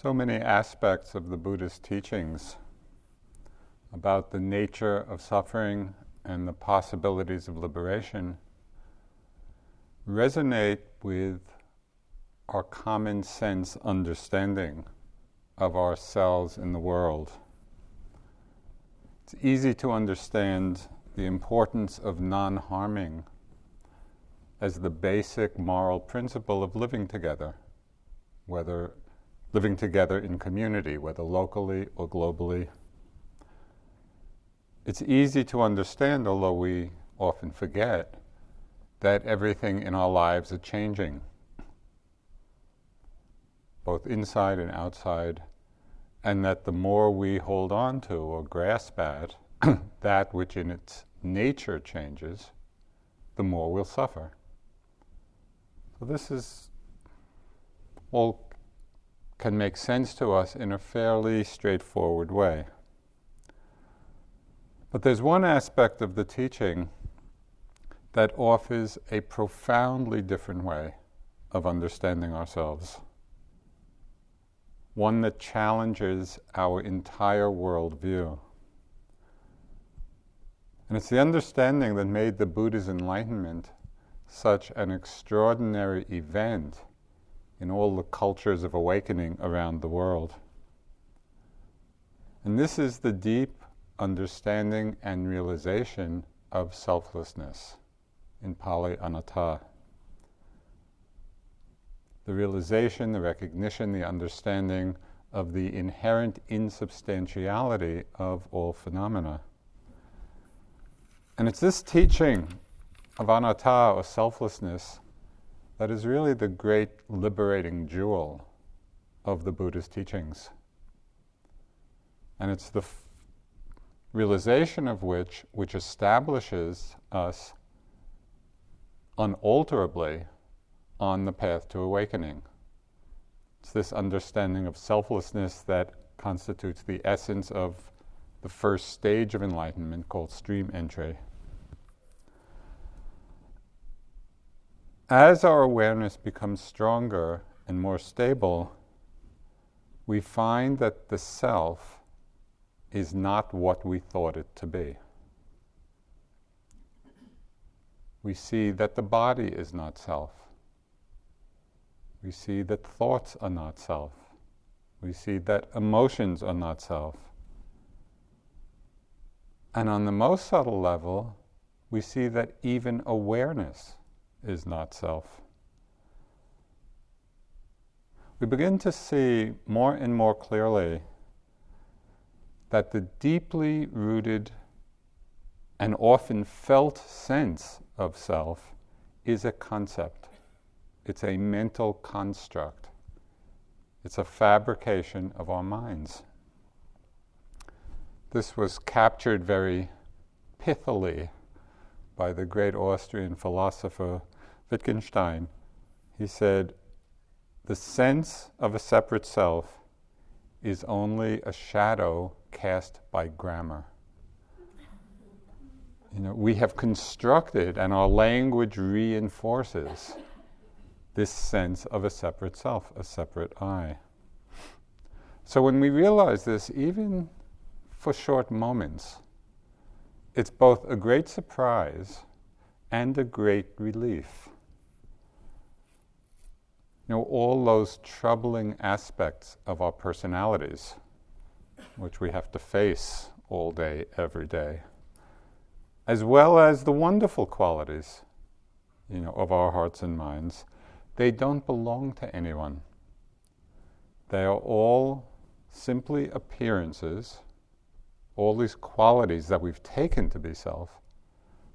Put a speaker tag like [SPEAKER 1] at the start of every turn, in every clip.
[SPEAKER 1] so many aspects of the Buddhist teachings about the nature of suffering and the possibilities of liberation resonate with our common sense understanding of ourselves in the world. It's easy to understand the importance of non harming as the basic moral principle of living together, whether living together in community, whether locally or globally. It's easy to understand, although we often forget, that everything in our lives is changing, both inside and outside, and that the more we hold on to or grasp at that which in its nature changes, the more we'll suffer. So, this is all can make sense to us in a fairly straightforward way. But there's one aspect of the teaching that offers a profoundly different way of understanding ourselves. One that challenges our entire worldview. And it's the understanding that made the Buddha's enlightenment such an extraordinary event in all the cultures of awakening around the world. And this is the deep understanding and realization of selflessness, in Pali anatta. The realization, the recognition, the understanding of the inherent insubstantiality of all phenomena. And it's this teaching of anatta, or selflessness, that is really the great liberating jewel of the Buddha's teachings. And it's the f- realization of which which establishes us unalterably on the path to awakening. It's this understanding of selflessness that constitutes the essence of the first stage of enlightenment called stream entry. As our awareness becomes stronger and more stable, we find that the self is not what we thought it to be. We see that the body is not self. We see that thoughts are not self. We see that emotions are not self. And on the most subtle level, we see that even awareness is not self. We begin to see more and more clearly that the deeply rooted and often felt sense of self is a concept. It's a mental construct. It's a fabrication of our minds. This was captured very pithily by the great Austrian philosopher Wittgenstein, he said, the sense of a separate self is only a shadow cast by grammar. You know, we have constructed, and our language reinforces this sense of a separate self, a separate I. So when we realize this, even for short moments, it's both a great surprise and a great relief know, all those troubling aspects of our personalities, which we have to face all day, every day, as well as the wonderful qualities, you know, of our hearts and minds, they don't belong to anyone. They are all simply appearances, all these qualities that we've taken to be self,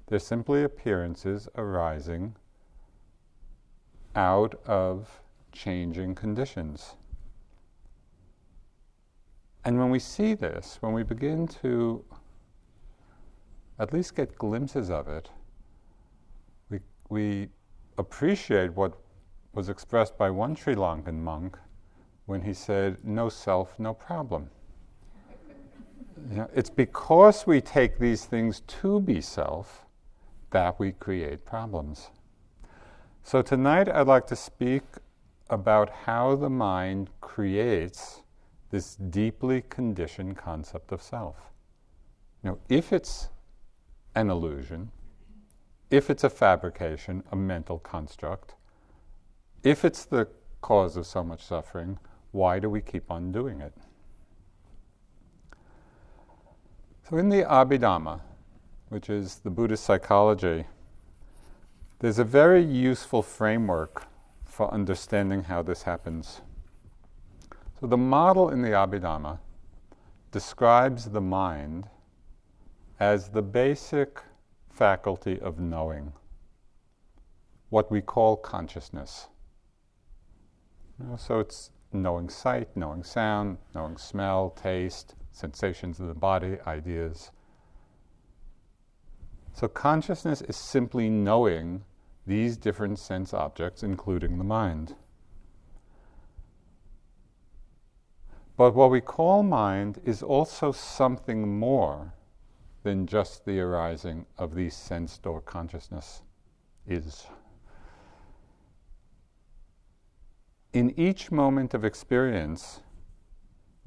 [SPEAKER 1] they're simply appearances arising out of changing conditions. And when we see this, when we begin to at least get glimpses of it, we, we appreciate what was expressed by one Sri Lankan monk when he said, No self, no problem. you know, it's because we take these things to be self that we create problems. So tonight I'd like to speak about how the mind creates this deeply conditioned concept of self. Now, if it's an illusion, if it's a fabrication, a mental construct, if it's the cause of so much suffering, why do we keep on doing it? So, in the Abhidhamma, which is the Buddhist psychology, there's a very useful framework for understanding how this happens. So, the model in the Abhidhamma describes the mind as the basic faculty of knowing, what we call consciousness. So, it's knowing sight, knowing sound, knowing smell, taste, sensations of the body, ideas. So, consciousness is simply knowing these different sense objects, including the mind. But what we call mind is also something more than just the arising of these sense or consciousness is. In each moment of experience,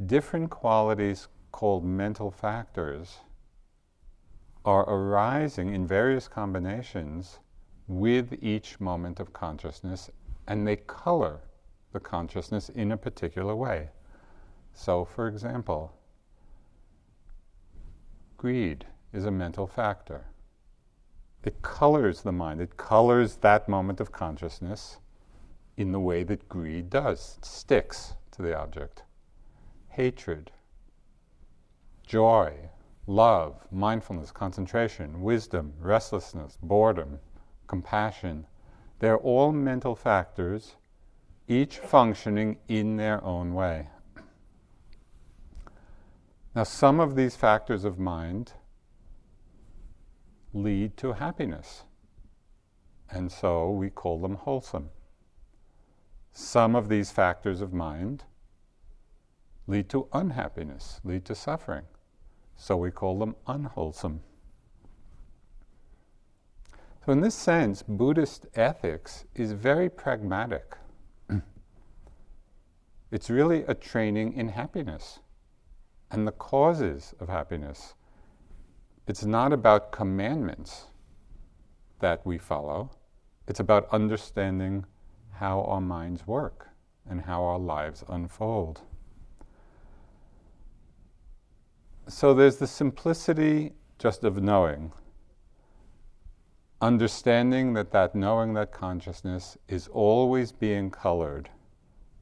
[SPEAKER 1] different qualities called mental factors are arising in various combinations with each moment of consciousness, and they color the consciousness in a particular way. So, for example, greed is a mental factor. It colors the mind, it colors that moment of consciousness in the way that greed does. It sticks to the object. Hatred joy, love, mindfulness, concentration, wisdom, restlessness, boredom, compassion. They're all mental factors, each functioning in their own way. Now, some of these factors of mind lead to happiness, and so we call them wholesome. Some of these factors of mind lead to unhappiness, lead to suffering so we call them unwholesome. So, in this sense, Buddhist ethics is very pragmatic. it's really a training in happiness and the causes of happiness. It's not about commandments that we follow, it's about understanding how our minds work and how our lives unfold. So there's the simplicity just of knowing, understanding that that knowing, that consciousness is always being colored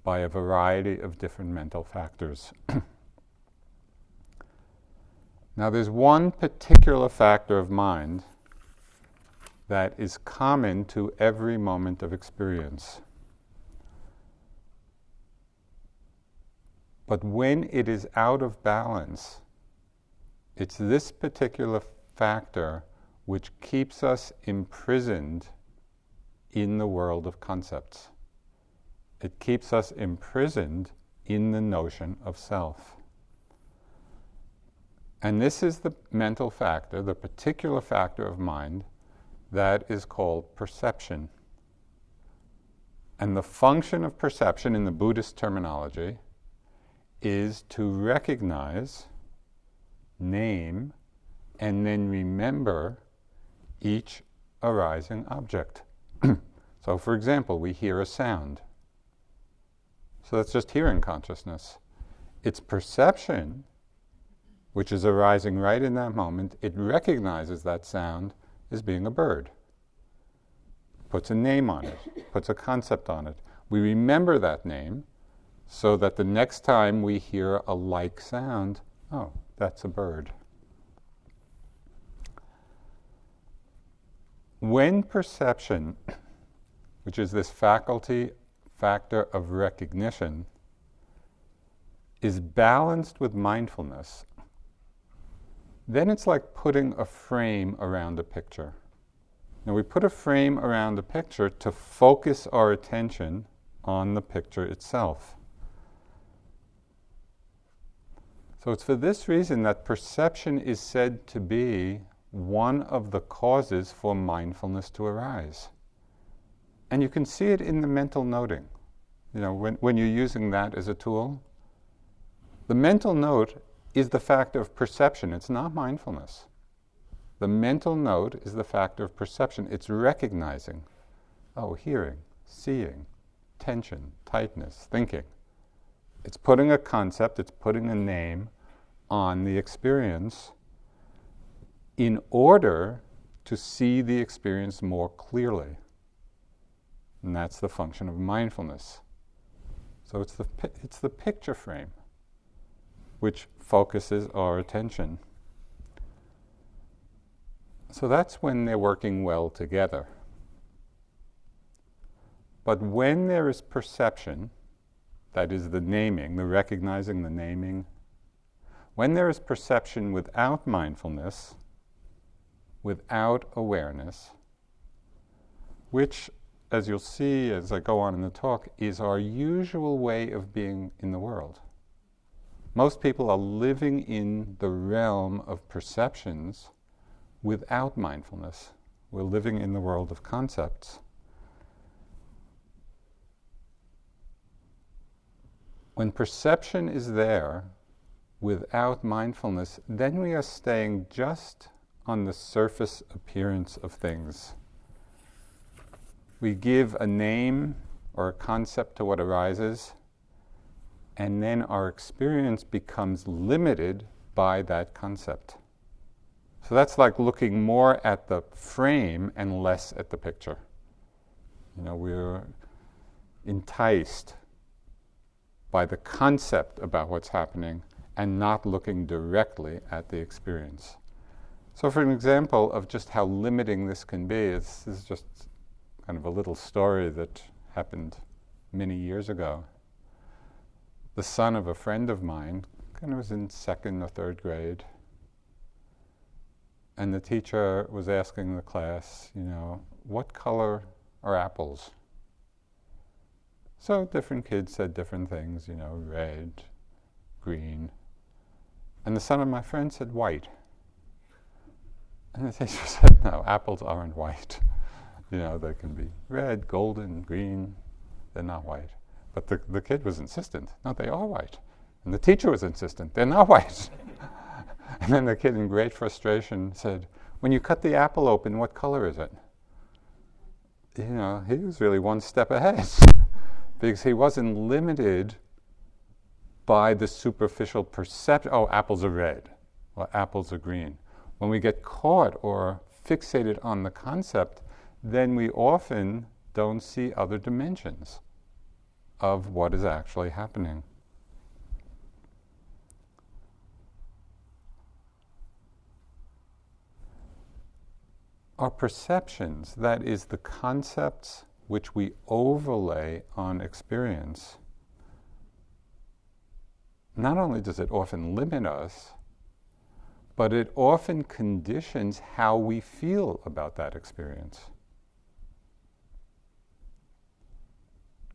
[SPEAKER 1] by a variety of different mental factors. now, there's one particular factor of mind that is common to every moment of experience. But when it is out of balance, it's this particular factor which keeps us imprisoned in the world of concepts. It keeps us imprisoned in the notion of self. And this is the mental factor, the particular factor of mind that is called perception. And the function of perception in the Buddhist terminology is to recognize name, and then remember each arising object. so, for example, we hear a sound. So that's just hearing consciousness. Its perception, which is arising right in that moment, it recognizes that sound as being a bird, puts a name on it, puts a concept on it. We remember that name so that the next time we hear a like sound, oh, that's a bird. When perception, which is this faculty factor of recognition, is balanced with mindfulness, then it's like putting a frame around a picture. Now, we put a frame around a picture to focus our attention on the picture itself. So it's for this reason that perception is said to be one of the causes for mindfulness to arise. And you can see it in the mental noting. you know, when, when you're using that as a tool, the mental note is the factor of perception, it's not mindfulness. The mental note is the factor of perception, it's recognizing, oh, hearing, seeing, tension, tightness, thinking. It's putting a concept, it's putting a name on the experience in order to see the experience more clearly. And that's the function of mindfulness. So it's the, it's the picture frame which focuses our attention. So that's when they're working well together. But when there is perception, that is the naming, the recognizing, the naming, when there is perception without mindfulness, without awareness, which, as you'll see as I go on in the talk, is our usual way of being in the world. Most people are living in the realm of perceptions without mindfulness. We're living in the world of concepts. When perception is there without mindfulness, then we are staying just on the surface appearance of things. We give a name or a concept to what arises, and then our experience becomes limited by that concept. So that's like looking more at the frame and less at the picture. You know, we're enticed by the concept about what's happening and not looking directly at the experience. So, for an example of just how limiting this can be, this is just kind of a little story that happened many years ago. The son of a friend of mine kind of was in second or third grade, and the teacher was asking the class, you know, what color are apples? So different kids said different things, you know, red, green. And the son of my friend said white. And teacher said, no, apples aren't white. you know, they can be red, golden, green. They're not white. But the, the kid was insistent. No, they are white. And the teacher was insistent. They're not white. and then the kid, in great frustration, said, When you cut the apple open, what color is it? You know, he was really one step ahead because he wasn't limited by the superficial perception. Oh, apples are red. Well, apples are green. When we get caught or fixated on the concept, then we often don't see other dimensions of what is actually happening. Our perceptions, that is, the concepts which we overlay on experience, not only does it often limit us, but it often conditions how we feel about that experience.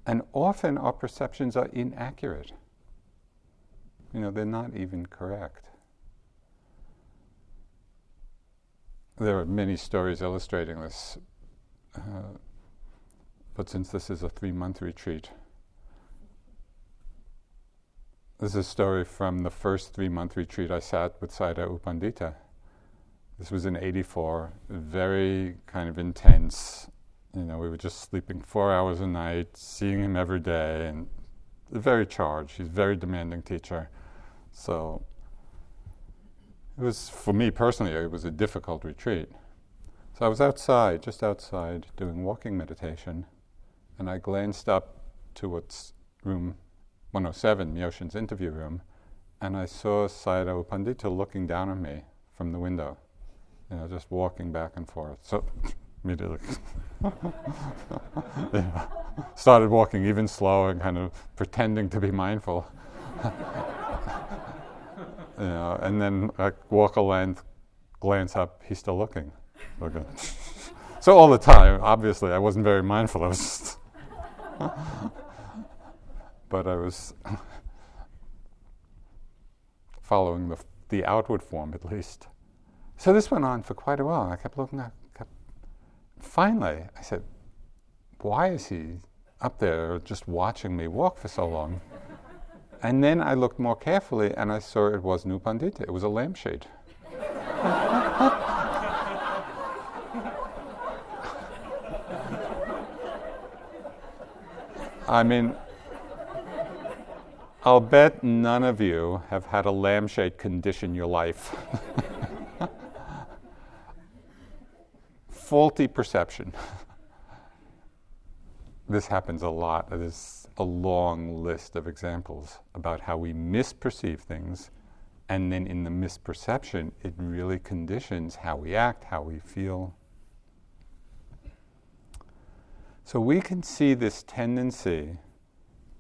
[SPEAKER 1] And often our perceptions are inaccurate. You know, they're not even correct. There are many stories illustrating this, uh, but since this is a three month retreat, this is a story from the first three month retreat I sat with Sayadaw U Pandita. This was in 84, very kind of intense. You know, we were just sleeping four hours a night, seeing him every day, and very charged. He's a very demanding teacher. So it was, for me personally, it was a difficult retreat. So I was outside, just outside, doing walking meditation, and I glanced up to what's room 107, Myoshin's interview room, and I saw Sayadaw Pandita looking down at me from the window, you know, just walking back and forth. So immediately yeah. started walking even slower and kind of pretending to be mindful. you know, and then I walk a length, glance up, he's still looking. looking. so all the time, obviously, I wasn't very mindful. I was but I was following the, the outward form at least. So this went on for quite a while. I kept looking at, kept, finally, I said, why is he up there just watching me walk for so long. and then I looked more carefully and I saw it wasn't U Pandita, it was a lampshade. I mean, I'll bet none of you have had a lampshade condition your life. Faulty perception. this happens a lot. There's a long list of examples about how we misperceive things, and then in the misperception, it really conditions how we act, how we feel. So we can see this tendency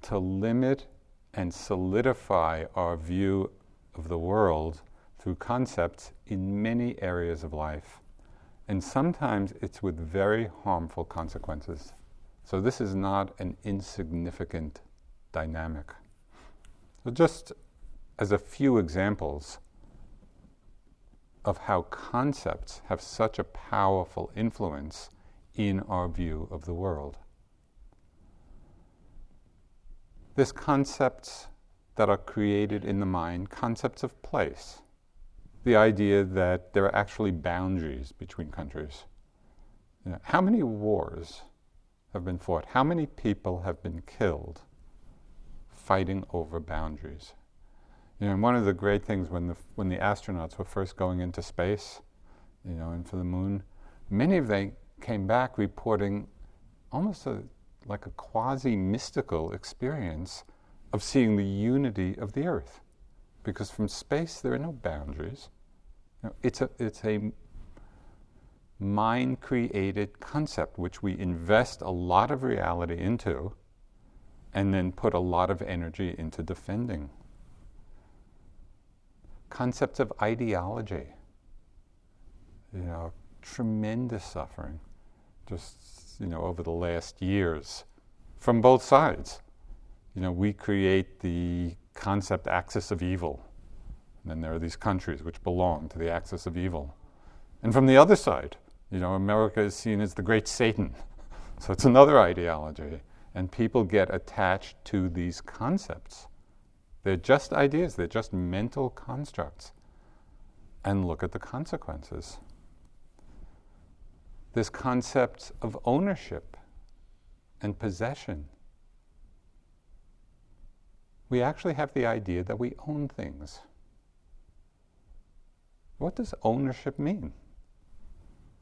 [SPEAKER 1] to limit and solidify our view of the world through concepts in many areas of life. And sometimes it's with very harmful consequences. So this is not an insignificant dynamic. So just as a few examples of how concepts have such a powerful influence in our view of the world. There's concepts that are created in the mind, concepts of place. The idea that there are actually boundaries between countries. You know, how many wars have been fought? How many people have been killed fighting over boundaries? You know, and one of the great things when the, when the astronauts were first going into space, you know, and for the moon, many of them came back reporting almost a, like a quasi mystical experience of seeing the unity of the earth. Because from space, there are no boundaries. You know, it's, a, it's a mind created concept which we invest a lot of reality into and then put a lot of energy into defending. Concepts of ideology, you know, tremendous suffering just you know over the last years from both sides. You know, we create the concept axis of evil. And then there are these countries which belong to the axis of evil. And from the other side, you know, America is seen as the great Satan. So it's another ideology. And people get attached to these concepts. They're just ideas, they're just mental constructs. And look at the consequences this concept of ownership and possession. We actually have the idea that we own things. What does ownership mean?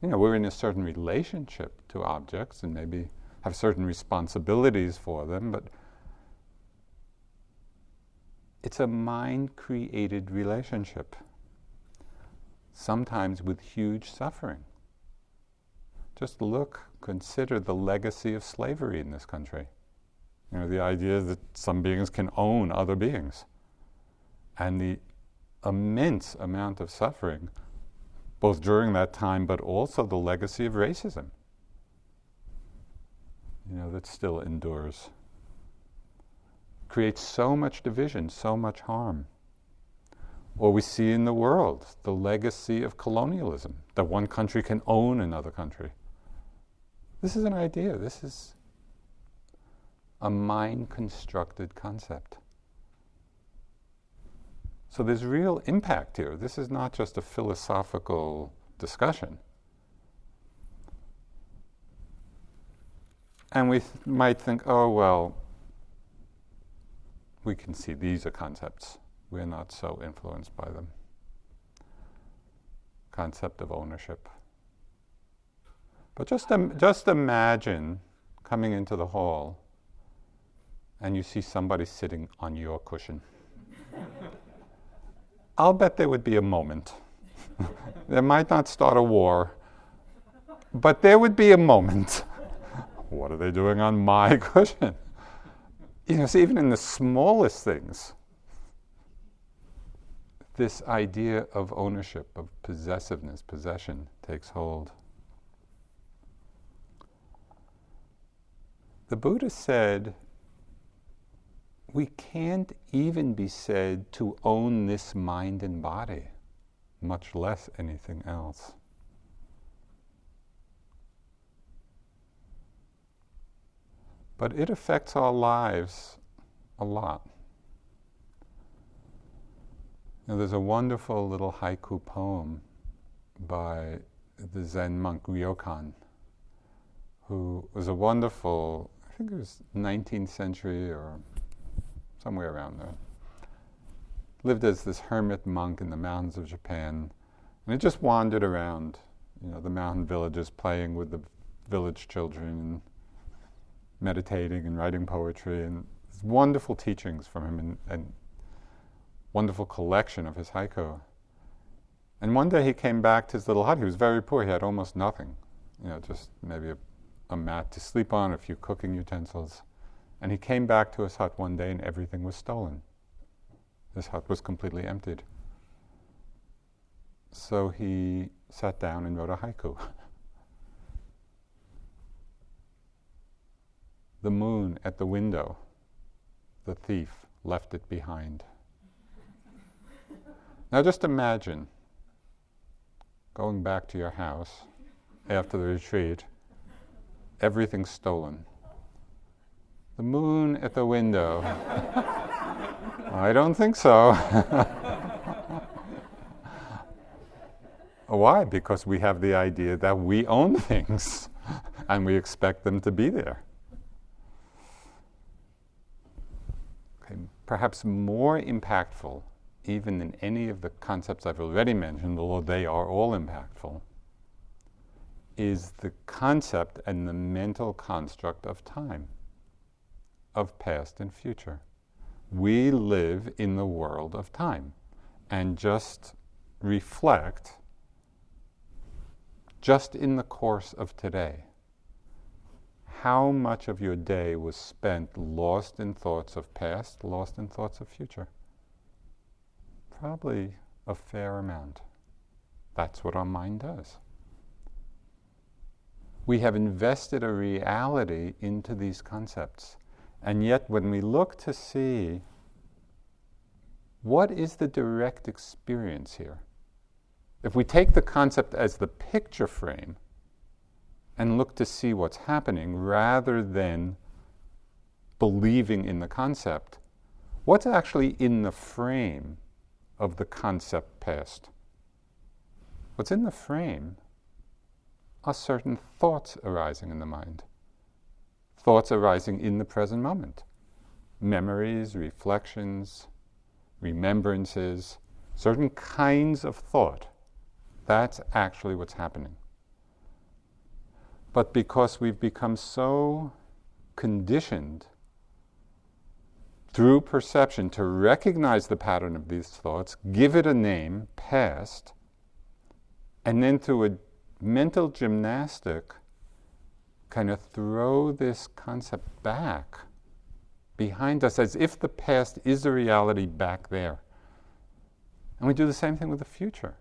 [SPEAKER 1] You know, we're in a certain relationship to objects and maybe have certain responsibilities for them, but it's a mind created relationship, sometimes with huge suffering. Just look, consider the legacy of slavery in this country. You know, the idea that some beings can own other beings. And the immense amount of suffering, both during that time, but also the legacy of racism, you know, that still endures. Creates so much division, so much harm. Or we see in the world the legacy of colonialism, that one country can own another country. This is an idea. This is a mind constructed concept. So there's real impact here. This is not just a philosophical discussion. And we th- might think, oh, well, we can see these are concepts. We're not so influenced by them. Concept of ownership. But just, Im- just imagine coming into the hall and you see somebody sitting on your cushion. I'll bet there would be a moment. there might not start a war, but there would be a moment. what are they doing on my cushion? You know, even in the smallest things, this idea of ownership, of possessiveness, possession takes hold. The Buddha said, we can't even be said to own this mind and body, much less anything else. but it affects our lives a lot. Now, there's a wonderful little haiku poem by the Zen monk Ryokan, who was a wonderful, think it was 19th century or somewhere around there. Lived as this hermit monk in the mountains of Japan, and he just wandered around, you know, the mountain villages, playing with the village children and meditating and writing poetry, and wonderful teachings from him and, and wonderful collection of his haiku. And one day he came back to his little hut. He was very poor. He had almost nothing, you know, just maybe a, a mat to sleep on, a few cooking utensils. And he came back to his hut one day and everything was stolen. His hut was completely emptied. So he sat down and wrote a haiku. the moon at the window, the thief left it behind. now just imagine going back to your house after the retreat, everything's stolen. The moon at the window. I don't think so. Why? Because we have the idea that we own things and we expect them to be there. Okay, perhaps more impactful even than any of the concepts I've already mentioned, although they are all impactful, is the concept and the mental construct of time, of past and future. We live in the world of time and just reflect just in the course of today how much of your day was spent lost in thoughts of past, lost in thoughts of future? Probably a fair amount. That's what our mind does. We have invested a reality into these concepts. And yet, when we look to see what is the direct experience here, if we take the concept as the picture frame, and look to see what's happening rather than believing in the concept. What's actually in the frame of the concept past? What's in the frame are certain thoughts arising in the mind, thoughts arising in the present moment, memories, reflections, remembrances, certain kinds of thought. That's actually what's happening. But because we've become so conditioned through perception to recognize the pattern of these thoughts, give it a name, past, and then through a mental gymnastic, kind of throw this concept back behind us as if the past is a reality back there. And we do the same thing with the future.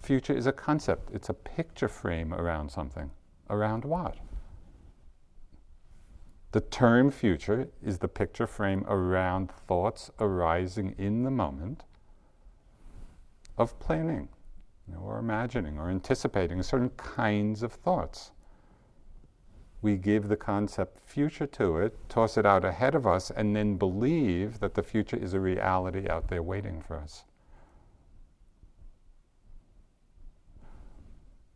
[SPEAKER 1] Future is a concept, it's a picture frame around something. Around what? The term future is the picture frame around thoughts arising in the moment of planning, you know, or imagining, or anticipating certain kinds of thoughts. We give the concept future to it, toss it out ahead of us, and then believe that the future is a reality out there waiting for us.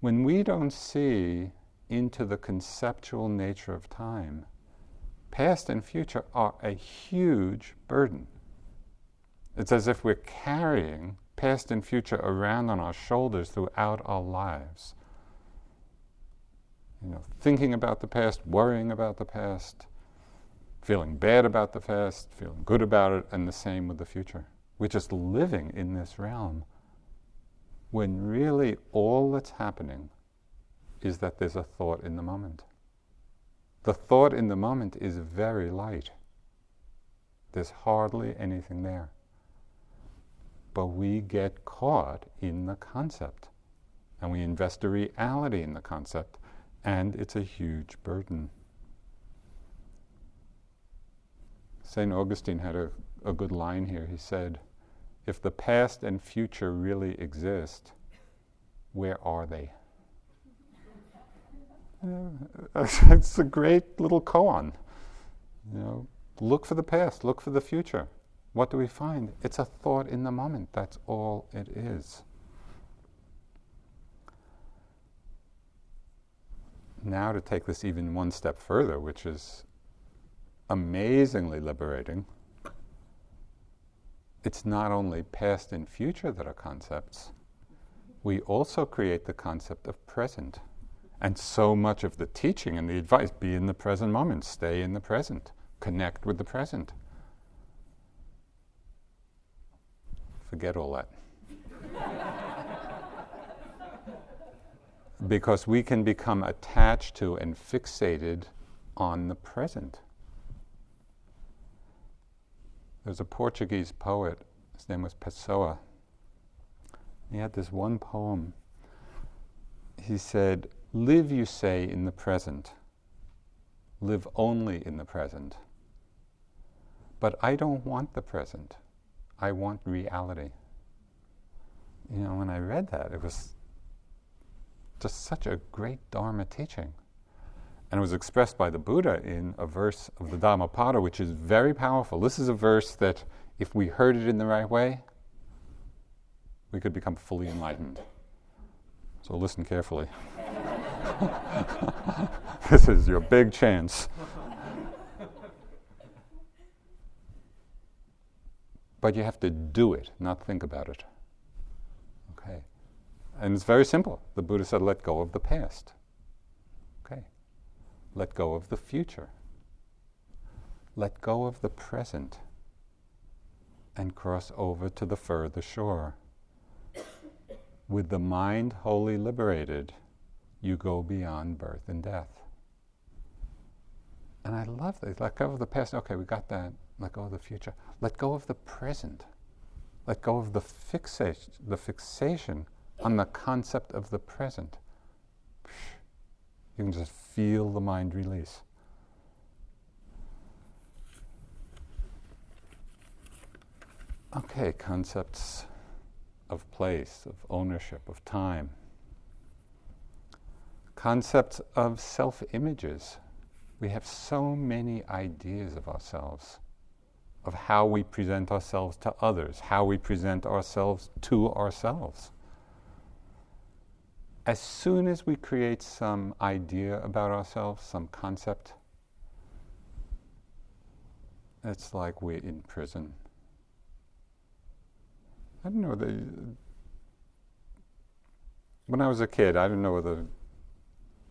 [SPEAKER 1] When we don't see into the conceptual nature of time, past and future are a huge burden. It's as if we're carrying past and future around on our shoulders throughout our lives. You know, thinking about the past, worrying about the past, feeling bad about the past, feeling good about it, and the same with the future. We're just living in this realm when really all that's happening is that there's a thought in the moment. The thought in the moment is very light. There's hardly anything there. But we get caught in the concept and we invest a reality in the concept, and it's a huge burden. St. Augustine had a, a good line here. He said, if the past and future really exist, where are they? Uh, it's a great little koan. You know, look for the past, look for the future. What do we find? It's a thought in the moment. That's all it is. Now, to take this even one step further, which is amazingly liberating, it's not only past and future that are concepts, we also create the concept of present. And so much of the teaching and the advice be in the present moment, stay in the present, connect with the present. Forget all that. because we can become attached to and fixated on the present. There's a Portuguese poet, his name was Pessoa. He had this one poem. He said, Live, you say, in the present. Live only in the present. But I don't want the present. I want reality. You know, when I read that, it was just such a great Dharma teaching. And it was expressed by the Buddha in a verse of the Dhammapada, which is very powerful. This is a verse that, if we heard it in the right way, we could become fully enlightened. So listen carefully. this is your big chance. But you have to do it, not think about it. Okay. And it's very simple. The Buddha said, let go of the past. Okay. Let go of the future. Let go of the present and cross over to the further shore. With the mind wholly liberated, you go beyond birth and death. And I love this. Let go of the past. Okay, we got that. Let go of the future. Let go of the present. Let go of the fixation, the fixation on the concept of the present. You can just feel the mind release. Okay, concepts of place, of ownership, of time concepts of self images. We have so many ideas of ourselves, of how we present ourselves to others, how we present ourselves to ourselves. As soon as we create some idea about ourselves, some concept, it's like we're in prison. I don't know. The, when I was a kid, I didn't know whether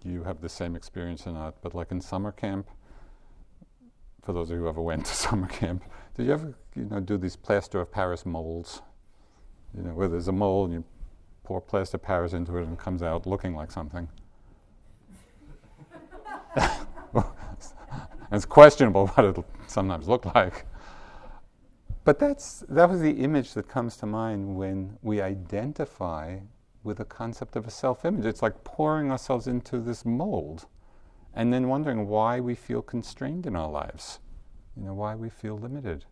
[SPEAKER 1] you have the same experience or not, but like in summer camp, for those of you who ever went to summer camp, did you ever, you know, do these plaster of Paris molds? You know, where there's a mold and you pour plaster of Paris into it and it comes out looking like something. it's questionable what it sometimes looked like. But that's, that was the image that comes to mind when we identify with the concept of a self image. It's like pouring ourselves into this mold and then wondering why we feel constrained in our lives, you know, why we feel limited.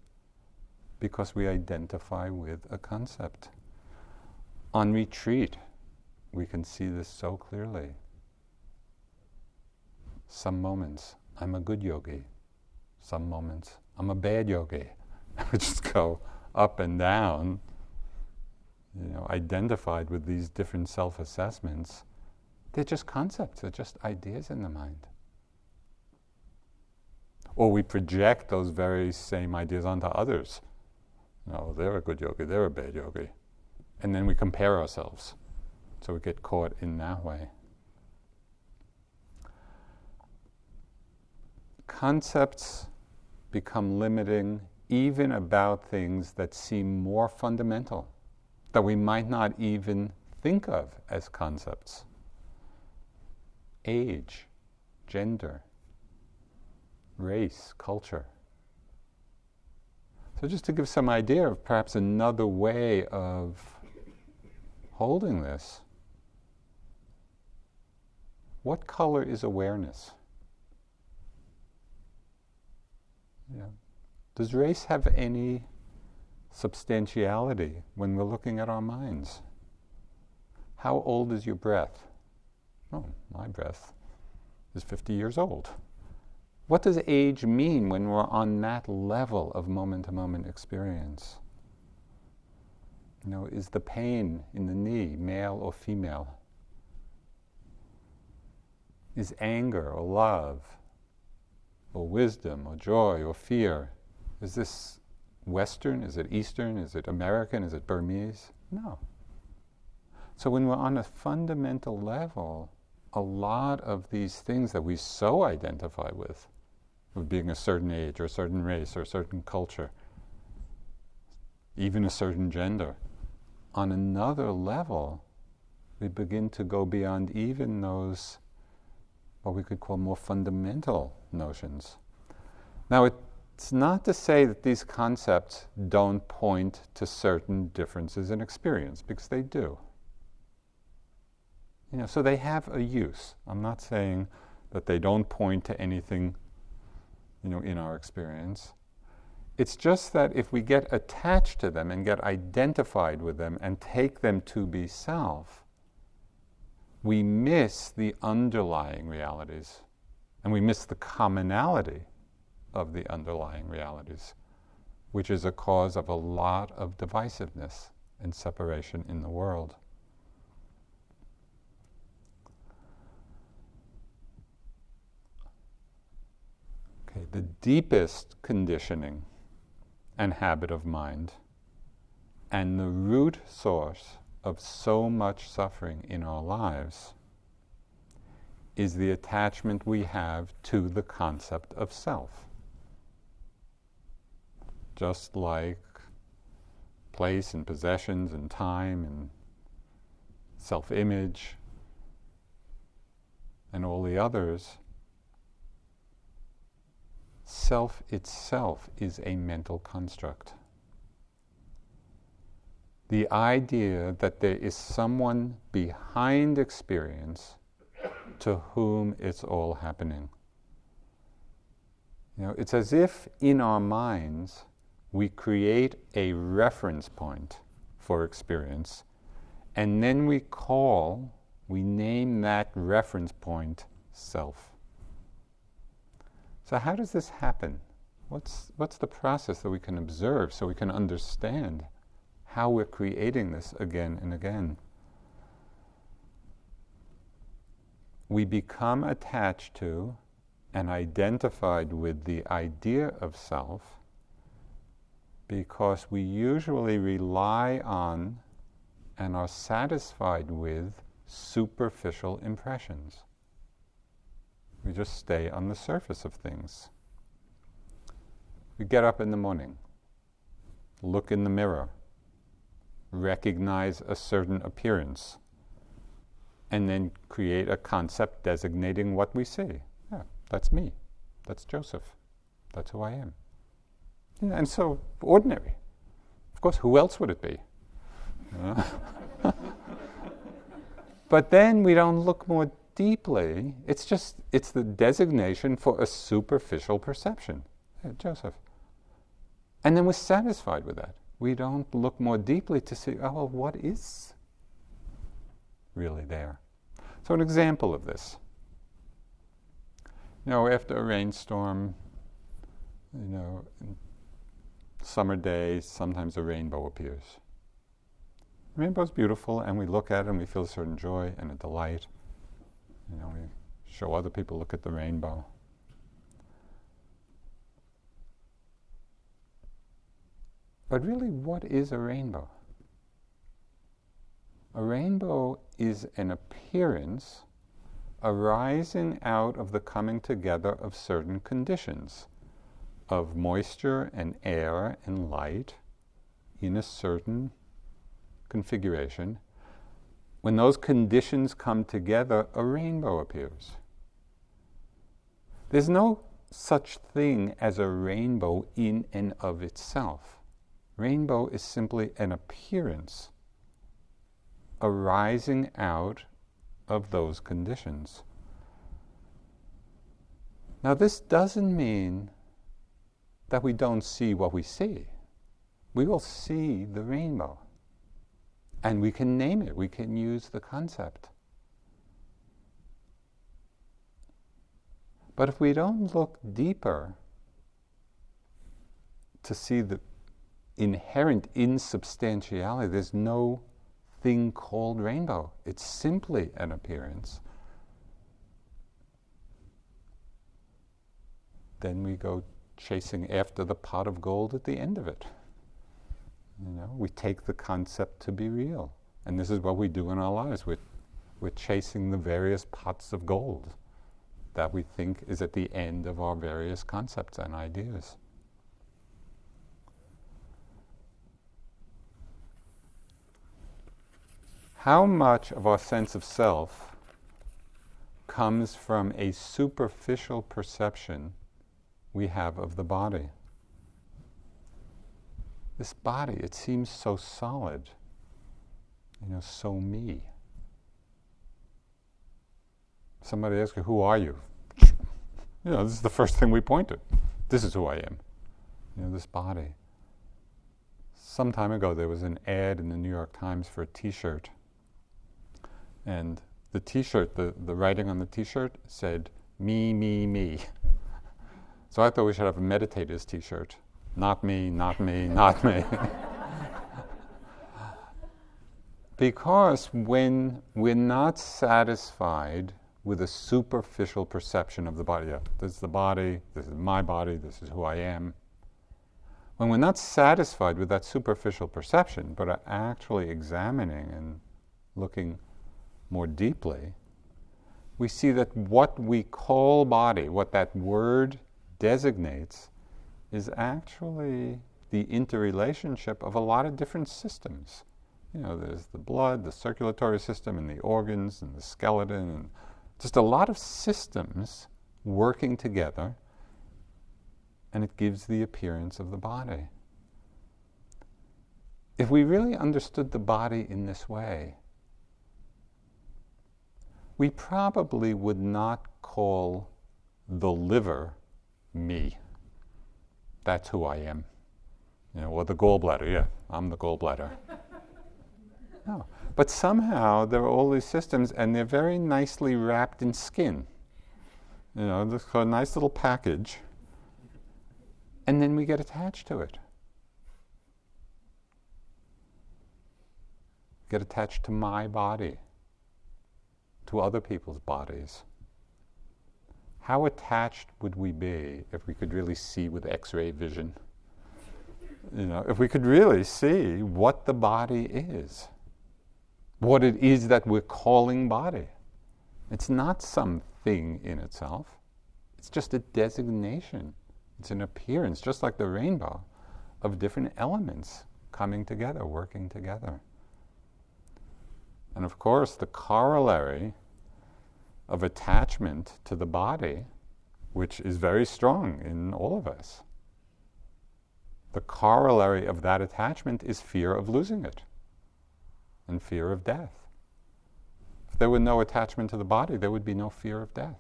[SPEAKER 1] Because we identify with a concept. On retreat, we can see this so clearly. Some moments, I'm a good yogi. Some moments, I'm a bad yogi. we just go up and down you know, identified with these different self assessments, they're just concepts, they're just ideas in the mind. Or we project those very same ideas onto others. No, they're a good yogi, they're a bad yogi. And then we compare ourselves. So we get caught in that way. Concepts become limiting even about things that seem more fundamental that we might not even think of as concepts age, gender, race, culture. So, just to give some idea of perhaps another way of holding this, what color is awareness? Yeah. Does race have any substantiality when we're looking at our minds. How old is your breath? Oh, my breath. is 50 years old. What does age mean when we're on that level of moment to moment experience? You know, is the pain in the knee male or female? Is anger or love or wisdom or joy or fear? Is this Western? Is it Eastern? Is it American? Is it Burmese? No. So when we're on a fundamental level, a lot of these things that we so identify with, of being a certain age or a certain race or a certain culture, even a certain gender, on another level, we begin to go beyond even those, what we could call more fundamental notions. Now, it's not to say that these concepts don't point to certain differences in experience, because they do. You know, so they have a use. I'm not saying that they don't point to anything, you know, in our experience. It's just that if we get attached to them and get identified with them and take them to be self, we miss the underlying realities and we miss the commonality of the underlying realities, which is a cause of a lot of divisiveness and separation in the world. Okay, the deepest conditioning and habit of mind, and the root source of so much suffering in our lives is the attachment we have to the concept of self. Just like place and possessions and time and self image and all the others, self itself is a mental construct. The idea that there is someone behind experience to whom it's all happening. You know, it's as if in our minds we create a reference point for experience, and then we call, we name that reference point self. So, how does this happen? What's, what's the process that we can observe so we can understand how we're creating this again and again? We become attached to and identified with the idea of self because we usually rely on and are satisfied with superficial impressions. We just stay on the surface of things. We get up in the morning, look in the mirror, recognize a certain appearance, and then create a concept designating what we see. Yeah, that's me. That's Joseph. That's who I am. And so, ordinary. Of course, who else would it be? but then we don't look more deeply, it's just, it's the designation for a superficial perception. Yeah, Joseph. And then we're satisfied with that. We don't look more deeply to see, oh, well, what is really there? So, an example of this. You know, after a rainstorm, you know, summer day, sometimes a rainbow appears. Rainbow's beautiful, and we look at it and we feel a certain joy and a delight. You know, we show other people, look at the rainbow. But really, what is a rainbow? A rainbow is an appearance arising out of the coming together of certain conditions of moisture and air and light in a certain configuration when those conditions come together, a rainbow appears. There's no such thing as a rainbow in and of itself. Rainbow is simply an appearance arising out of those conditions. Now, this doesn't mean that we don't see what we see. We will see the rainbow. And we can name it, we can use the concept. But if we don't look deeper to see the inherent insubstantiality, there's no thing called rainbow. It's simply an appearance. Then we go chasing after the pot of gold at the end of it. You know, we take the concept to be real. And this is what we do in our lives. We're, we're chasing the various pots of gold that we think is at the end of our various concepts and ideas. How much of our sense of self comes from a superficial perception we have of the body? This body, it seems so solid, you know, so me. Somebody asks you, Who are you? You know, this is the first thing we point to. This is who I am. You know, this body. Some time ago, there was an ad in the New York Times for a t shirt. And the t shirt, the, the writing on the t shirt said, Me, me, me. So I thought we should have a meditators t shirt. Not me, not me, not me. because when we're not satisfied with a superficial perception of the body, yeah, this is the body, this is my body, this is who I am. When we're not satisfied with that superficial perception, but are actually examining and looking more deeply, we see that what we call body, what that word designates, is actually the interrelationship of a lot of different systems. You know, there's the blood, the circulatory system, and the organs, and the skeleton, and just a lot of systems working together, and it gives the appearance of the body. If we really understood the body in this way, we probably would not call the liver me that's who I am. You know, or the gallbladder, yeah, I'm the gallbladder. no. Oh, but somehow there are all these systems and they're very nicely wrapped in skin. You know, this a nice little package. And then we get attached to it. Get attached to my body, to other people's bodies. How attached would we be if we could really see with X ray vision? You know, if we could really see what the body is, what it is that we're calling body. It's not something in itself, it's just a designation, it's an appearance, just like the rainbow, of different elements coming together, working together. And of course, the corollary of attachment to the body, which is very strong in all of us. The corollary of that attachment is fear of losing it and fear of death. If there were no attachment to the body, there would be no fear of death.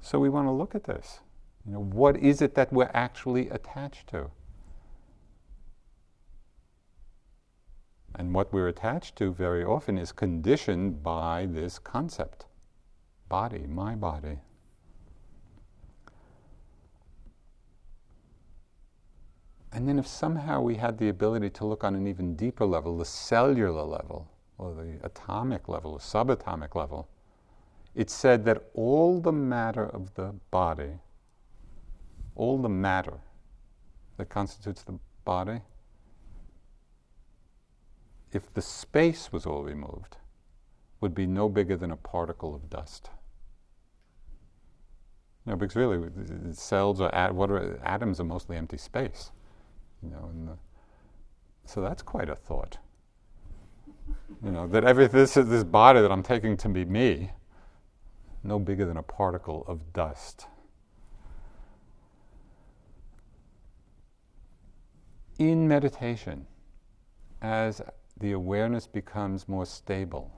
[SPEAKER 1] So we want to look at this. You know, what is it that we're actually attached to? And what we're attached to very often is conditioned by this concept body, my body. And then, if somehow we had the ability to look on an even deeper level, the cellular level, or the atomic level, or subatomic level, it said that all the matter of the body, all the matter that constitutes the body, if the space was all removed, would be no bigger than a particle of dust. You know, because really, cells or at, what are, atoms are mostly empty space. You know, the, so that's quite a thought. You know, that every this this body that I'm taking to be me, no bigger than a particle of dust. In meditation, as the awareness becomes more stable,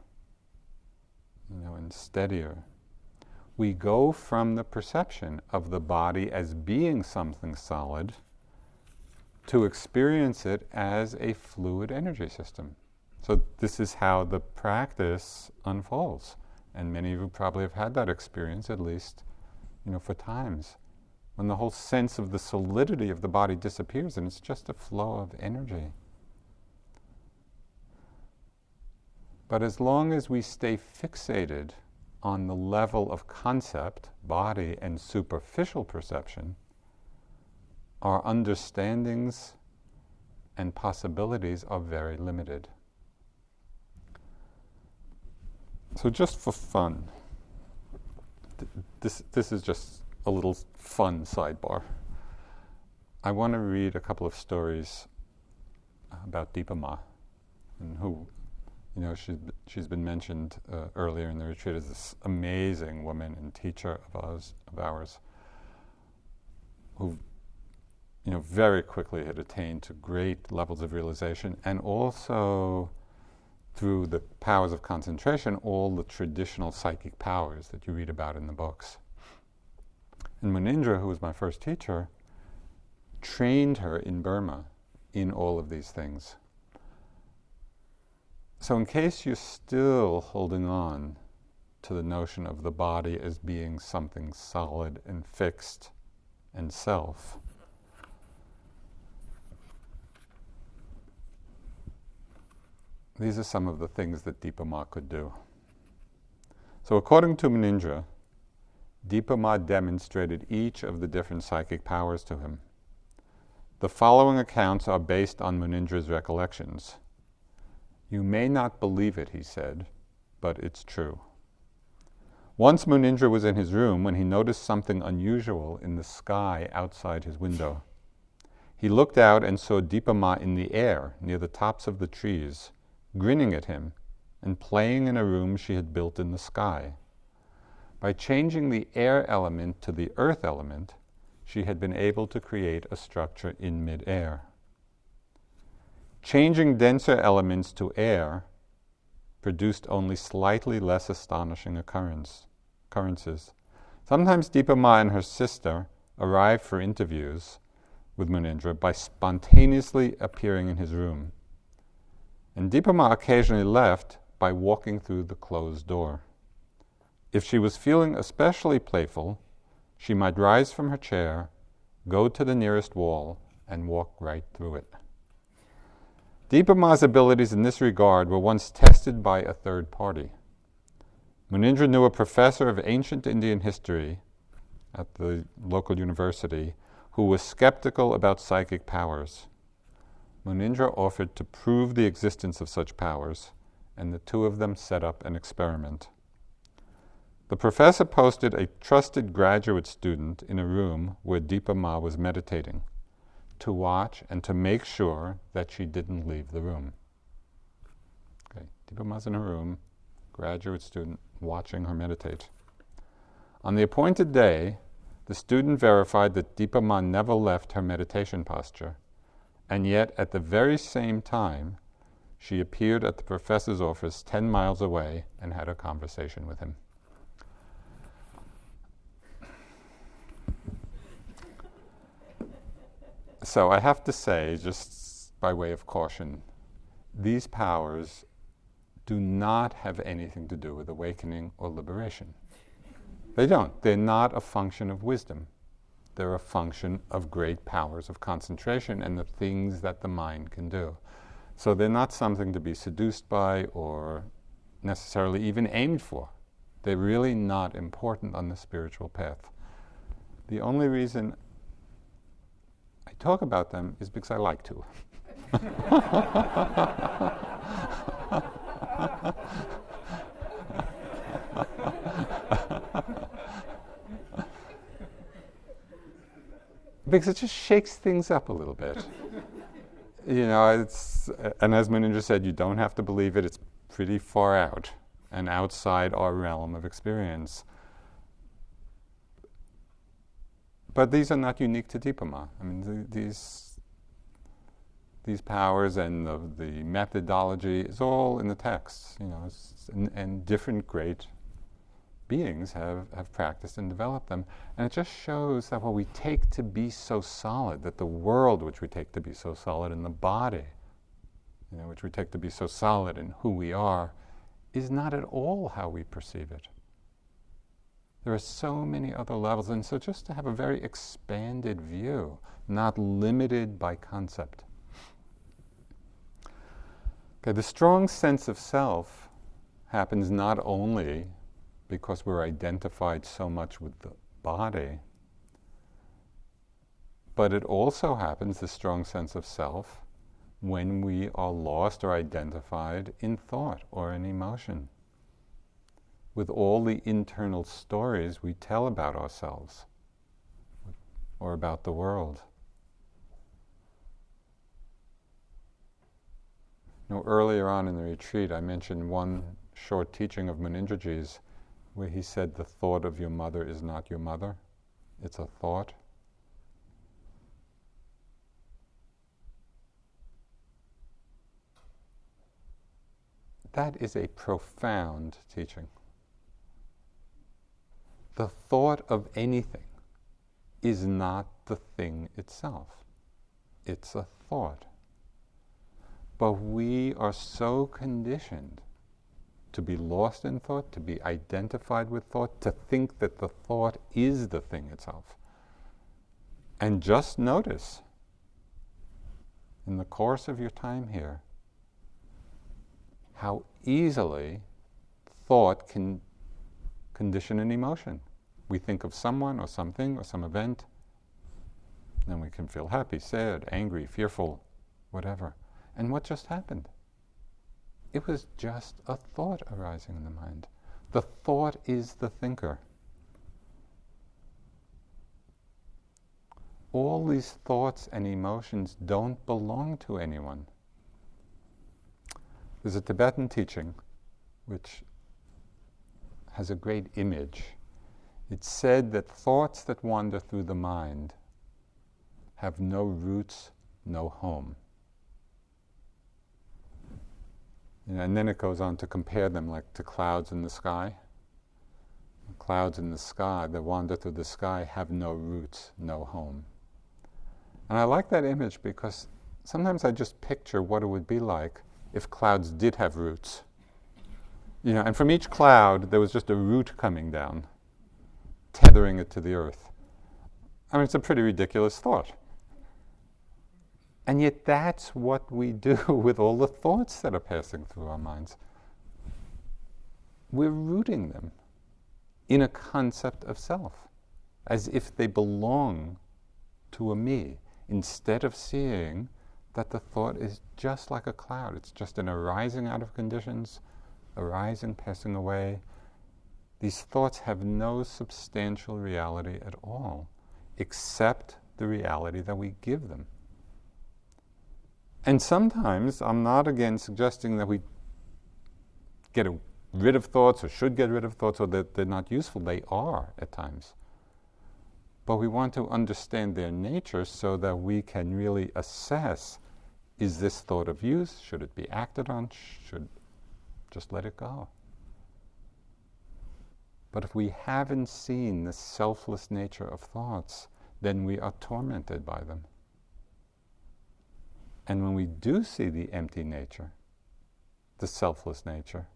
[SPEAKER 1] you know, and steadier. We go from the perception of the body as being something solid to experience it as a fluid energy system. So, this is how the practice unfolds. And many of you probably have had that experience, at least, you know, for times when the whole sense of the solidity of the body disappears and it's just a flow of energy. But as long as we stay fixated on the level of concept, body, and superficial perception, our understandings and possibilities are very limited. So, just for fun, th- this, this is just a little fun sidebar. I want to read a couple of stories about Dipa Ma, and who, you know, she's, she's been mentioned uh, earlier in the retreat as this amazing woman and teacher of ours, of ours who, you know, very quickly had attained to great levels of realization and also through the powers of concentration, all the traditional psychic powers that you read about in the books. And Munindra, who was my first teacher, trained her in Burma in all of these things. So, in case you're still holding on to the notion of the body as being something solid and fixed and self, these are some of the things that Dipa Ma could do. So, according to Munindra, Dipa Ma demonstrated each of the different psychic powers to him. The following accounts are based on Munindra's recollections. You may not believe it, he said, but it's true. Once Munindra was in his room when he noticed something unusual in the sky outside his window. He looked out and saw Dipa Ma in the air near the tops of the trees, grinning at him and playing in a room she had built in the sky. By changing the air element to the earth element, she had been able to create a structure in midair. Changing denser elements to air produced only slightly less astonishing occurrence, occurrences. Sometimes Dipa Ma and her sister arrived for interviews with Munindra by spontaneously appearing in his room. And Dipa Ma occasionally left by walking through the closed door. If she was feeling especially playful, she might rise from her chair, go to the nearest wall, and walk right through it. Dipa Ma's abilities in this regard were once tested by a third party. Munindra knew a professor of ancient Indian history at the local university who was skeptical about psychic powers. Munindra offered to prove the existence of such powers, and the two of them set up an experiment. The professor posted a trusted graduate student in a room where Dipa Ma was meditating to watch and to make sure that she didn't leave the room. Okay, Dipa Ma's in a room, graduate student watching her meditate. On the appointed day, the student verified that Dipa Ma never left her meditation posture, and yet at the very same time, she appeared at the professor's office 10 miles away and had a conversation with him. So I have to say, just by way of caution, these powers do not have anything to do with awakening or liberation. They don't. They're not a function of wisdom. They're a function of great powers of concentration and the things that the mind can do. So they're not something to be seduced by or necessarily even aimed for. They're really not important on the spiritual path. The only reason talk about them is because I like to. because it just shakes things up a little bit. you know, it's, and as Munindra said, you don't have to believe it, it's pretty far out and outside our realm of experience. But these are not unique to Dipa I mean, the, these, these powers and the, the, methodology is all in the texts, you know, and, and different great beings have, have practiced and developed them. And it just shows that what we take to be so solid, that the world which we take to be so solid, and the body, you know, which we take to be so solid in who we are, is not at all how we perceive it. There are so many other levels, and so just to have a very expanded view, not limited by concept. Okay, the strong sense of self happens not only because we're identified so much with the body, but it also happens, the strong sense of self, when we are lost or identified in thought or in emotion, with all the internal stories we tell about ourselves or about the world. Know, earlier on in the retreat, I mentioned one short teaching of Munindraji's where he said, The thought of your mother is not your mother, it's a thought. That is a profound teaching. The thought of anything is not the thing itself, it's a thought. But we are so conditioned to be lost in thought, to be identified with thought, to think that the thought is the thing itself. And just notice in the course of your time here how easily thought can condition an emotion. We think of someone or something or some event, then we can feel happy, sad, angry, fearful, whatever. And what just happened? It was just a thought arising in the mind. The thought is the thinker. All these thoughts and emotions don't belong to anyone. There's a Tibetan teaching which has a great image. It's said that thoughts that wander through the mind have no roots, no home. And then it goes on to compare them like to clouds in the sky. Clouds in the sky that wander through the sky have no roots, no home. And I like that image because sometimes I just picture what it would be like if clouds did have roots. You know, and from each cloud there was just a root coming down, tethering it to the earth. I mean, it's a pretty ridiculous thought. And yet, that's what we do with all the thoughts that are passing through our minds. We're rooting them in a concept of self, as if they belong to a me, instead of seeing that the thought is just like a cloud. It's just an arising out of conditions, arising, passing away. These thoughts have no substantial reality at all, except the reality that we give them. And sometimes I'm not again suggesting that we get rid of thoughts or should get rid of thoughts or that they're not useful. They are at times. But we want to understand their nature so that we can really assess is this thought of use? Should it be acted on? Should just let it go? But if we haven't seen the selfless nature of thoughts, then we are tormented by them. And when we do see the empty nature, the selfless nature,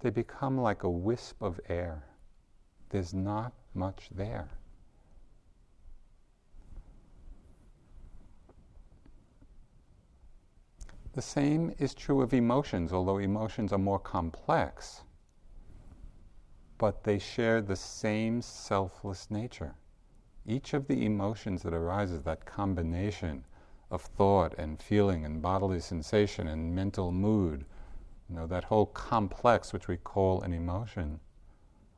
[SPEAKER 1] they become like a wisp of air. There's not much there. The same is true of emotions, although emotions are more complex, but they share the same selfless nature. Each of the emotions that arises, that combination of thought and feeling and bodily sensation and mental mood, you know, that whole complex which we call an emotion,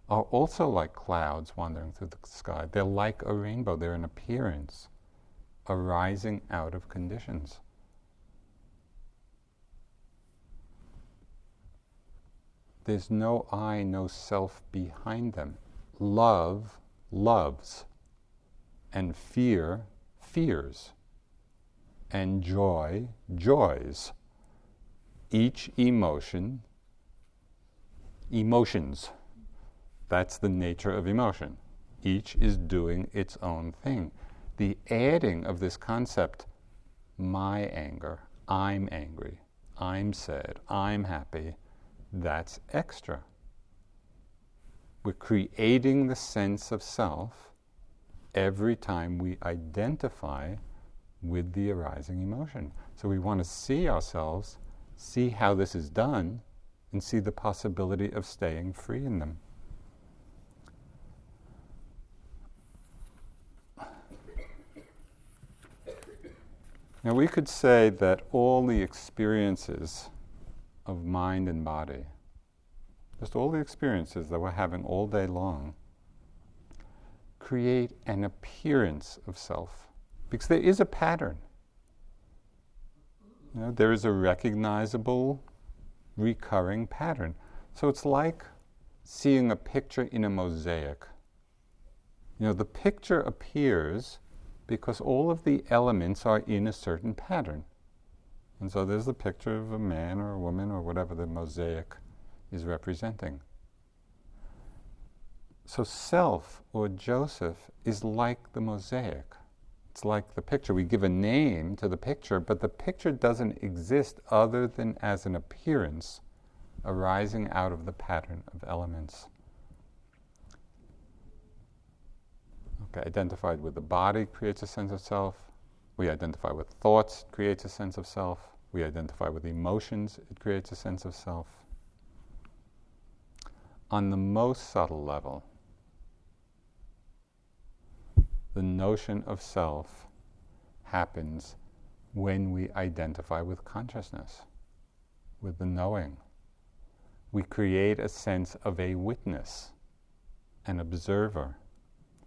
[SPEAKER 1] are also like clouds wandering through the sky. They're like a rainbow, they're an appearance arising out of conditions. There's no I, no self behind them. Love loves, and fear fears and joy, joys. Each emotion, emotions. That's the nature of emotion. Each is doing its own thing. The adding of this concept, my anger, I'm angry, I'm sad, I'm happy, that's extra. We're creating the sense of self every time we identify with the arising emotion. So we want to see ourselves, see how this is done, and see the possibility of staying free in them. Now, we could say that all the experiences of mind and body, just all the experiences that we're having all day long, create an appearance of self. Because there is a pattern. You know, there is a recognizable, recurring pattern. So it's like seeing a picture in a mosaic. You know, the picture appears because all of the elements are in a certain pattern. And so there's the picture of a man or a woman or whatever the mosaic is representing. So, self or Joseph is like the mosaic. It's like the picture. We give a name to the picture, but the picture doesn't exist other than as an appearance arising out of the pattern of elements. Okay, identified with the body creates a sense of self. We identify with thoughts, creates a sense of self. We identify with emotions, it creates a sense of self. On the most subtle level, the notion of self happens when we identify with consciousness, with the knowing. We create a sense of a witness, an observer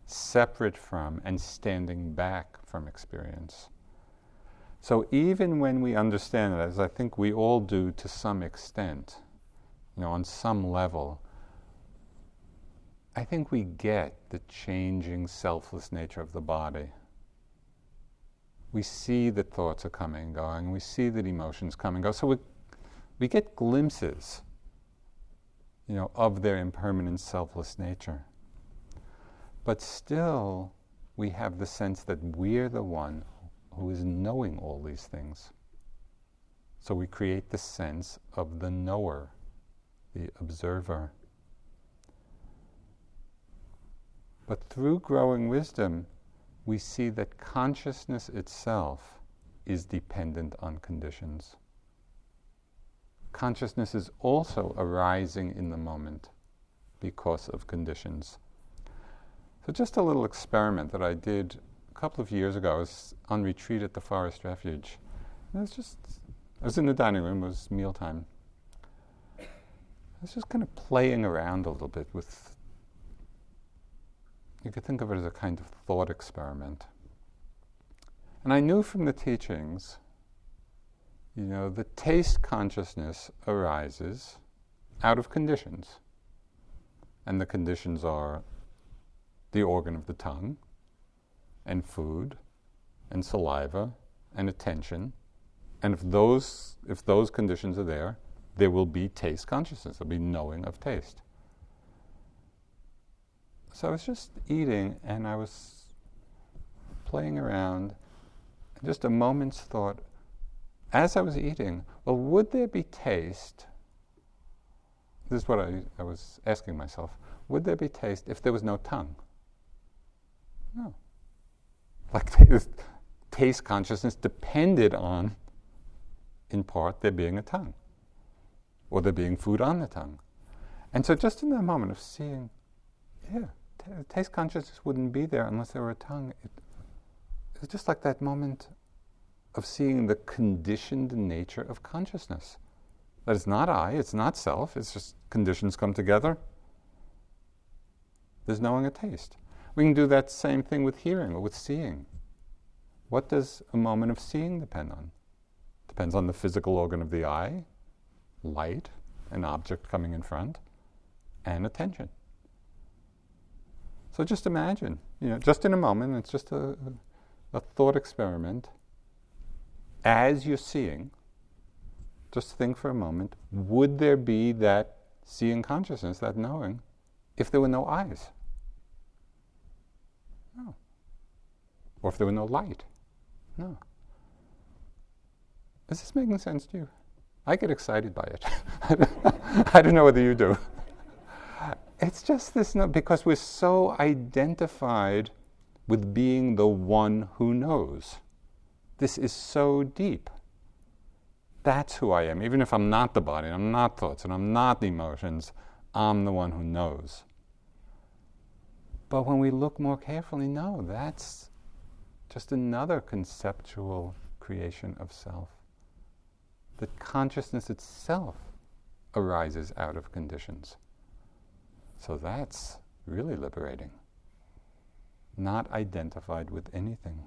[SPEAKER 1] separate from and standing back from experience. So even when we understand it, as I think we all do to some extent, you know, on some level, I think we get the changing selfless nature of the body. We see that thoughts are coming and going, we see that emotions come and go. So we, we get glimpses, you know, of their impermanent selfless nature. But still, we have the sense that we're the one who is knowing all these things. So we create the sense of the knower, the observer. But through growing wisdom, we see that consciousness itself is dependent on conditions. Consciousness is also arising in the moment because of conditions. So, just a little experiment that I did couple of years ago. I was on retreat at the Forest Refuge. And it was just, I was in the dining room, it was mealtime. I was just kind of playing around a little bit with, you could think of it as a kind of thought experiment. And I knew from the teachings, you know, the taste consciousness arises out of conditions. And the conditions are the organ of the tongue, and food, and saliva, and attention. And if those, if those conditions are there, there will be taste consciousness, there'll be knowing of taste. So I was just eating and I was playing around. Just a moment's thought, as I was eating, well, would there be taste? This is what I, I was asking myself. Would there be taste if there was no tongue? No. Like taste consciousness depended on, in part, there being a tongue, or there being food on the tongue. And so, just in that moment of seeing, yeah, t- taste consciousness wouldn't be there unless there were a tongue. It, it's just like that moment of seeing the conditioned nature of consciousness. That it's not I, it's not self, it's just conditions come together. There's knowing a taste. We can do that same thing with hearing or with seeing. What does a moment of seeing depend on? Depends on the physical organ of the eye, light, an object coming in front, and attention. So just imagine, you know, just in a moment, it's just a, a thought experiment. As you're seeing, just think for a moment, would there be that seeing consciousness, that knowing, if there were no eyes? No. Or if there were no light? No. Is this making sense to you? I get excited by it. I don't know whether you do. It's just this, because we're so identified with being the one who knows. This is so deep. That's who I am. Even if I'm not the body, and I'm not thoughts, and I'm not the emotions, I'm the one who knows. But when we look more carefully, no, that's just another conceptual creation of self. That consciousness itself arises out of conditions. So that's really liberating. Not identified with anything.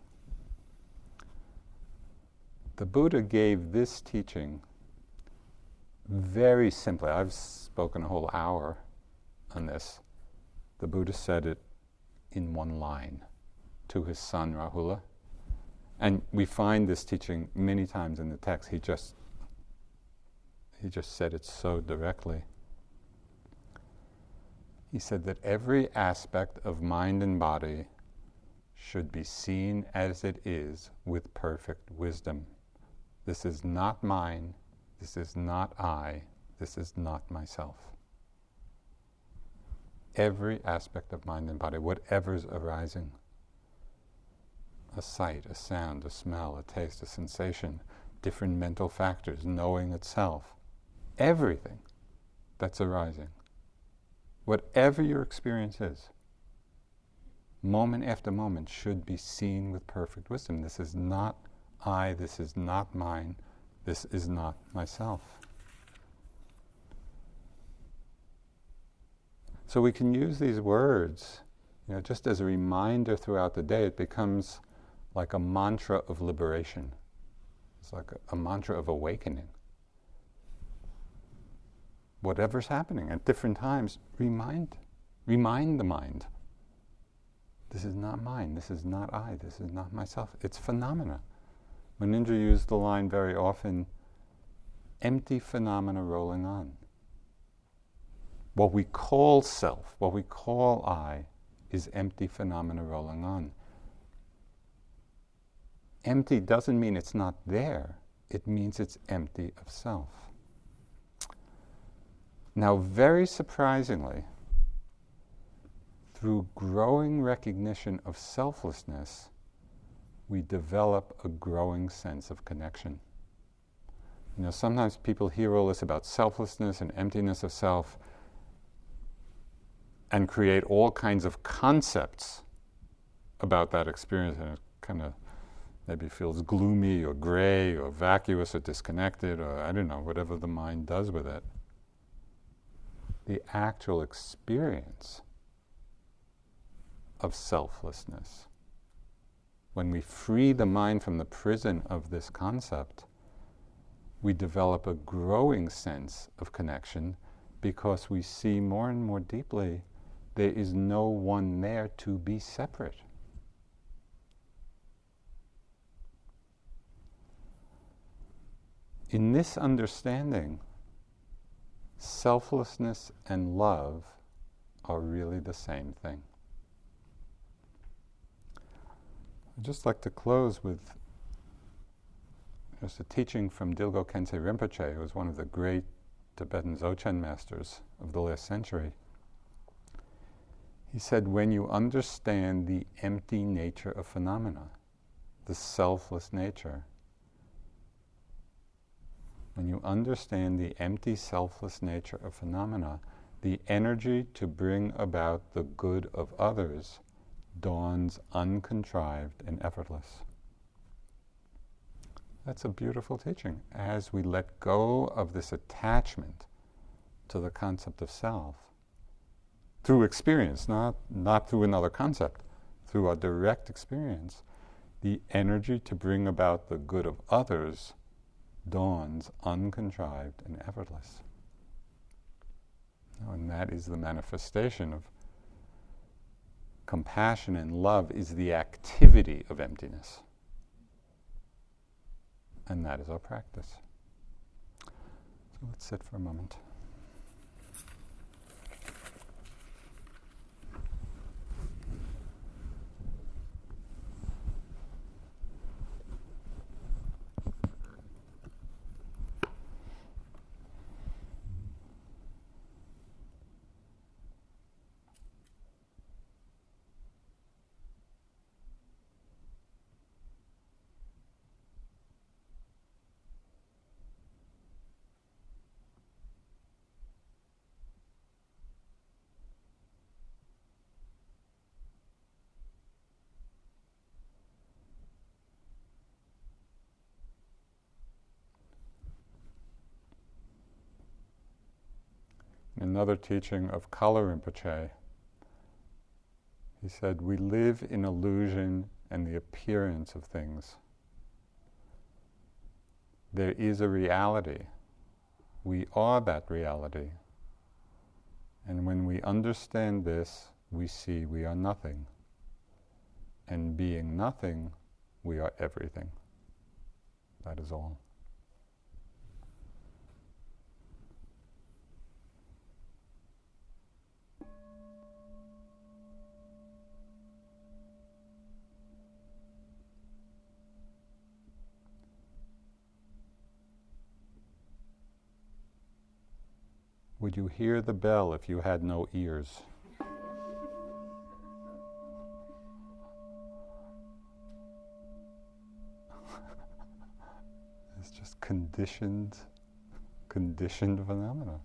[SPEAKER 1] The Buddha gave this teaching very simply. I've spoken a whole hour on this. The Buddha said it in one line to his son Rahula. And we find this teaching many times in the text. He just he just said it so directly. He said that every aspect of mind and body should be seen as it is with perfect wisdom. This is not mine, this is not I, this is not myself. Every aspect of mind and body, whatever's arising a sight, a sound, a smell, a taste, a sensation, different mental factors, knowing itself, everything that's arising, whatever your experience is, moment after moment should be seen with perfect wisdom. This is not I, this is not mine, this is not myself. So we can use these words, you know, just as a reminder throughout the day. It becomes like a mantra of liberation. It's like a, a mantra of awakening whatever's happening at different times, remind, remind the mind. This is not mine. This is not I. This is not myself. It's phenomena. Munindra used the line very often empty phenomena rolling on. What we call self, what we call I, is empty phenomena rolling on. Empty doesn't mean it's not there, it means it's empty of self. Now, very surprisingly, through growing recognition of selflessness, we develop a growing sense of connection. You know, sometimes people hear all this about selflessness and emptiness of self and create all kinds of concepts about that experience, and it kind of maybe feels gloomy or gray or vacuous or disconnected or I don't know, whatever the mind does with it the actual experience of selflessness. When we free the mind from the prison of this concept, we develop a growing sense of connection because we see more and more deeply there is no one there to be separate. In this understanding, selflessness and love are really the same thing. I'd just like to close with just a teaching from Dilgo Khyentse Rinpoche, who was one of the great Tibetan Dzogchen masters of the last century. He said, when you understand the empty nature of phenomena, the selfless nature, when you understand the empty, selfless nature of phenomena, the energy to bring about the good of others dawns uncontrived and effortless. That's a beautiful teaching. As we let go of this attachment to the concept of self, through experience, not, not through another concept, through our direct experience, the energy to bring about the good of others dawns uncontrived and effortless. And that is the manifestation of compassion and love is the activity of emptiness. And that is our practice. So let's sit for a moment. Another teaching of Kalu Rinpoche. He said, We live in illusion and the appearance of things. There is a reality. We are that reality. And when we understand this, we see we are nothing. And being nothing, we are everything. That is all. Would you hear the bell if you had no ears? it's just conditioned, conditioned phenomena.